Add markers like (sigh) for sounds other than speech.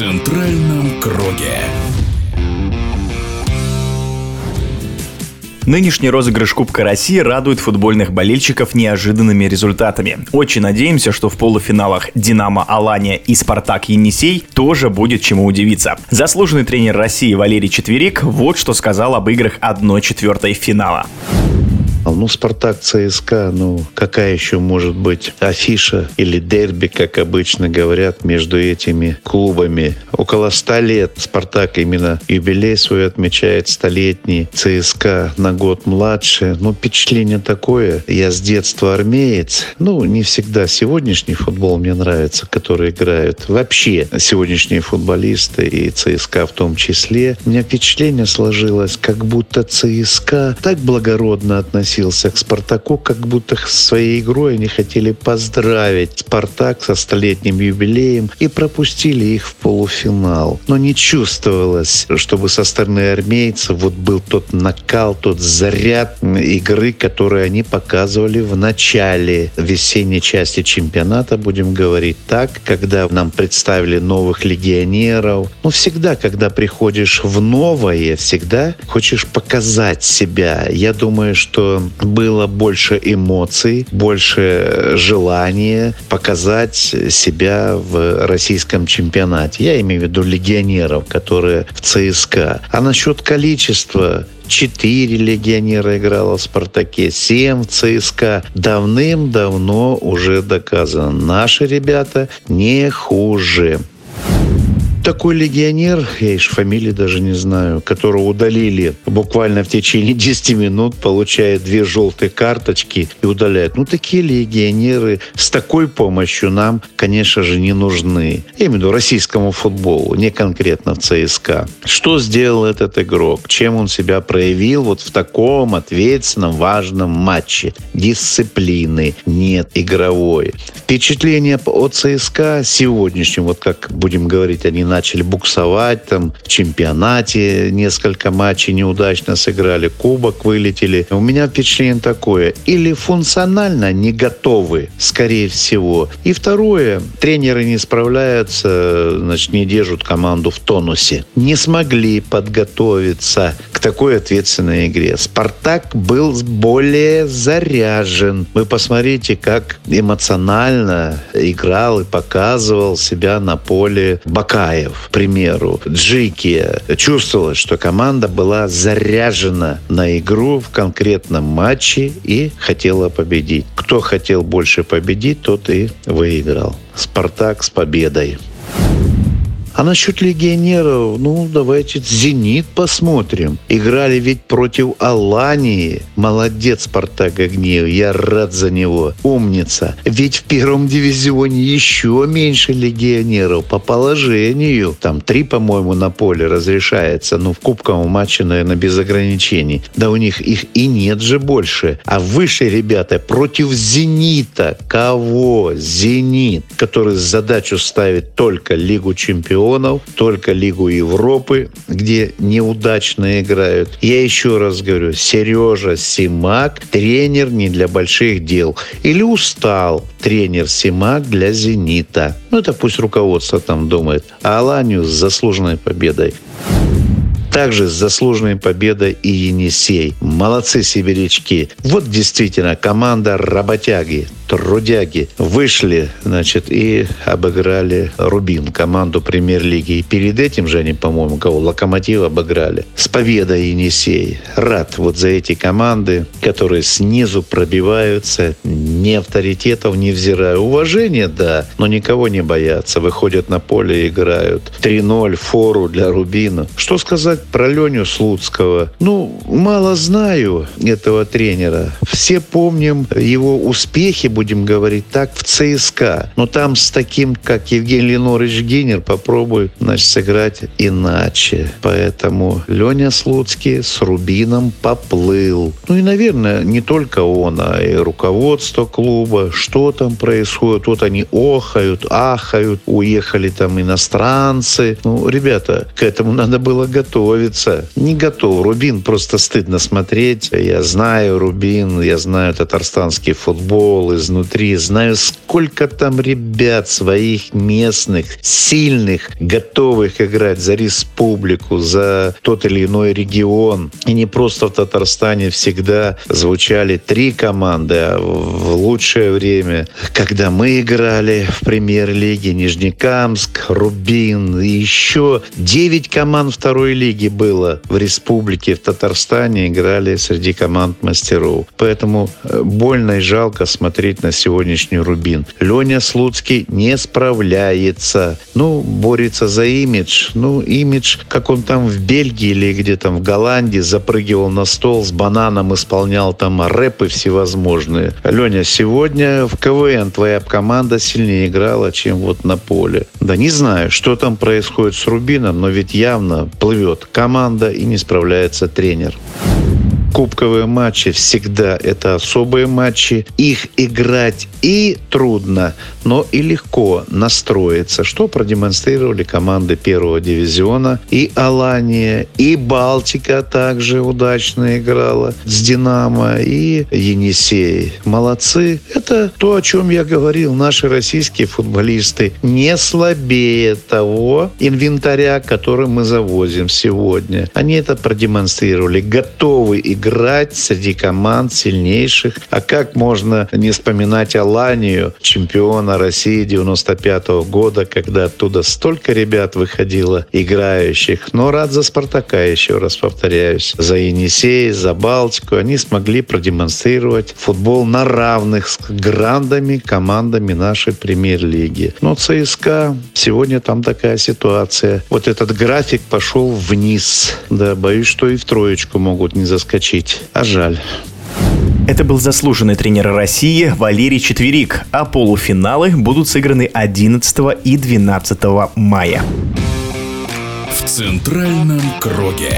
центральном круге. Нынешний розыгрыш Кубка России радует футбольных болельщиков неожиданными результатами. Очень надеемся, что в полуфиналах «Динамо» Алания и «Спартак» Енисей тоже будет чему удивиться. Заслуженный тренер России Валерий Четверик вот что сказал об играх 1-4 финала. Ну, Спартак ЦСКА, ну, какая еще может быть афиша или дерби, как обычно говорят, между этими клубами? Около ста лет Спартак именно юбилей свой отмечает, столетний. ЦСКА на год младше. Ну, впечатление такое. Я с детства армеец. Ну, не всегда сегодняшний футбол мне нравится, который играют. Вообще, сегодняшние футболисты и ЦСКА в том числе. У меня впечатление сложилось, как будто ЦСКА так благородно относится относился к «Спартаку», как будто своей игрой они хотели поздравить «Спартак» со столетним юбилеем и пропустили их в полуфинал. Но не чувствовалось, чтобы со стороны армейцев вот был тот накал, тот заряд игры, который они показывали в начале весенней части чемпионата, будем говорить так, когда нам представили новых легионеров. Ну, всегда, когда приходишь в новое, всегда хочешь показать себя. Я думаю, что было больше эмоций, больше желания показать себя в российском чемпионате. Я имею в виду легионеров, которые в ЦСКА. А насчет количества четыре легионера играло в «Спартаке», семь в ЦСКА. Давным-давно уже доказано. Наши ребята не хуже такой легионер, я ишь фамилии даже не знаю, которого удалили буквально в течение (laughs) 10 минут, получает две желтые карточки и удаляет. Ну, такие легионеры с такой помощью нам, конечно же, не нужны. Я имею в виду российскому футболу, не конкретно в ЦСКА. Что сделал этот игрок? Чем он себя проявил вот в таком ответственном, важном матче? Дисциплины нет игровой. Впечатление от ЦСКА сегодняшнем, вот как будем говорить, они начали буксовать, там в чемпионате несколько матчей неудачно сыграли, кубок вылетели. У меня впечатление такое. Или функционально не готовы, скорее всего. И второе, тренеры не справляются, значит, не держат команду в тонусе. Не смогли подготовиться к такой ответственной игре. «Спартак» был более заряжен. Вы посмотрите, как эмоционально играл и показывал себя на поле Бакаев Мамаев, к примеру, Джики, чувствовалось, что команда была заряжена на игру в конкретном матче и хотела победить. Кто хотел больше победить, тот и выиграл. «Спартак» с победой. А насчет легионеров, ну, давайте «Зенит» посмотрим. Играли ведь против Алании. Молодец, Спартак Огнеев, я рад за него. Умница. Ведь в первом дивизионе еще меньше легионеров по положению. Там три, по-моему, на поле разрешается. Ну, в кубковом матче, наверное, без ограничений. Да у них их и нет же больше. А выше, ребята, против «Зенита». Кого? «Зенит», который задачу ставит только Лигу чемпионов чемпионов, только Лигу Европы, где неудачно играют. Я еще раз говорю, Сережа Симак тренер не для больших дел. Или устал тренер Симак для «Зенита». Ну, это пусть руководство там думает. А Аланию с заслуженной победой. Также с заслуженной победой и Енисей. Молодцы сибирячки. Вот действительно команда работяги трудяги вышли, значит, и обыграли Рубин, команду премьер-лиги. И перед этим же они, по-моему, кого? Локомотив обыграли. С победой Енисей. Рад вот за эти команды, которые снизу пробиваются, не авторитетов не взирая. Уважение, да, но никого не боятся. Выходят на поле и играют. 3-0 фору для Рубина. Что сказать про Леню Слуцкого? Ну, мало знаю этого тренера. Все помним его успехи, будем говорить так, в ЦСКА. Но там с таким, как Евгений Ленорович Гинер, попробует, значит, сыграть иначе. Поэтому Леня Слуцкий с Рубином поплыл. Ну и, наверное, не только он, а и руководство клуба. Что там происходит? Вот они охают, ахают, уехали там иностранцы. Ну, ребята, к этому надо было готовиться. Не готов. Рубин просто стыдно смотреть. Я знаю Рубин, я знаю татарстанский футбол изнутри, знаю, сколько там ребят своих местных, сильных, готовых играть за республику, за тот или иной регион. И не просто в Татарстане всегда звучали три команды, а в лучшее время, когда мы играли в премьер-лиге Нижнекамск, Рубин и еще девять команд второй лиги было в республике, в Татарстане играли среди команд мастеров. Поэтому э, больно и жалко смотреть на сегодняшний Рубин. Леня Слуцкий не справляется. Ну, борется за имидж. Ну, имидж, как он там в Бельгии или где там в Голландии запрыгивал на стол с бананом, исполнял там рэпы всевозможные. Леня, сегодня в КВН твоя команда сильнее играла, чем вот на поле. Да не знаю, что там происходит с Рубином, но ведь явно плывет команда и не справляется тренер. Кубковые матчи всегда это особые матчи. Их играть и трудно, но и легко настроиться, что продемонстрировали команды первого дивизиона. И Алания, и Балтика также удачно играла с Динамо, и Енисей. Молодцы. Это то, о чем я говорил. Наши российские футболисты не слабее того инвентаря, который мы завозим сегодня. Они это продемонстрировали. Готовы играть среди команд сильнейших. А как можно не вспоминать Аланию, чемпиона России 95 -го года, когда оттуда столько ребят выходило, играющих. Но рад за Спартака, еще раз повторяюсь. За Енисей, за Балтику. Они смогли продемонстрировать футбол на равных с грандами командами нашей премьер-лиги. Но ЦСКА, сегодня там такая ситуация. Вот этот график пошел вниз. Да, боюсь, что и в троечку могут не заскочить. А жаль. Это был заслуженный тренер России Валерий Четверик, а полуфиналы будут сыграны 11 и 12 мая. В центральном круге.